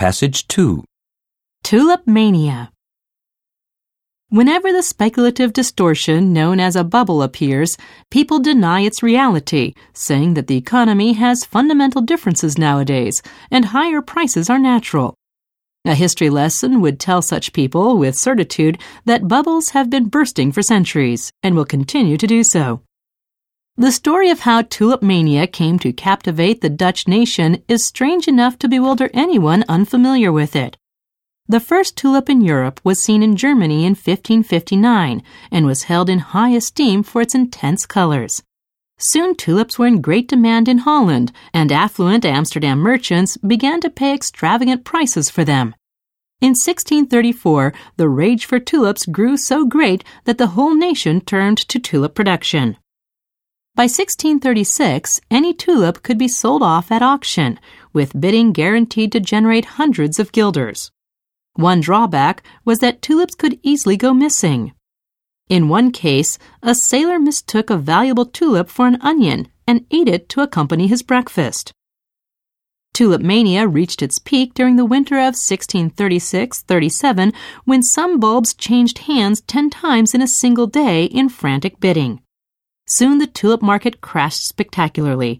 Passage 2. Tulip Mania. Whenever the speculative distortion known as a bubble appears, people deny its reality, saying that the economy has fundamental differences nowadays and higher prices are natural. A history lesson would tell such people with certitude that bubbles have been bursting for centuries and will continue to do so. The story of how tulip mania came to captivate the Dutch nation is strange enough to bewilder anyone unfamiliar with it. The first tulip in Europe was seen in Germany in 1559 and was held in high esteem for its intense colors. Soon tulips were in great demand in Holland, and affluent Amsterdam merchants began to pay extravagant prices for them. In 1634, the rage for tulips grew so great that the whole nation turned to tulip production. By 1636, any tulip could be sold off at auction, with bidding guaranteed to generate hundreds of guilders. One drawback was that tulips could easily go missing. In one case, a sailor mistook a valuable tulip for an onion and ate it to accompany his breakfast. Tulip mania reached its peak during the winter of 1636 37 when some bulbs changed hands 10 times in a single day in frantic bidding. Soon the tulip market crashed spectacularly.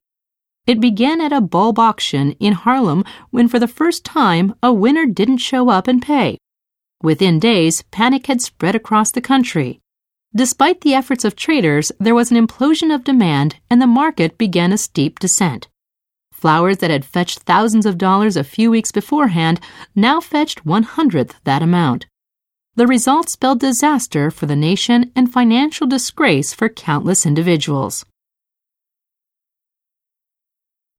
It began at a bulb auction in Haarlem when, for the first time, a winner didn't show up and pay. Within days, panic had spread across the country. Despite the efforts of traders, there was an implosion of demand and the market began a steep descent. Flowers that had fetched thousands of dollars a few weeks beforehand now fetched one hundredth that amount. The result spelled disaster for the nation and financial disgrace for countless individuals.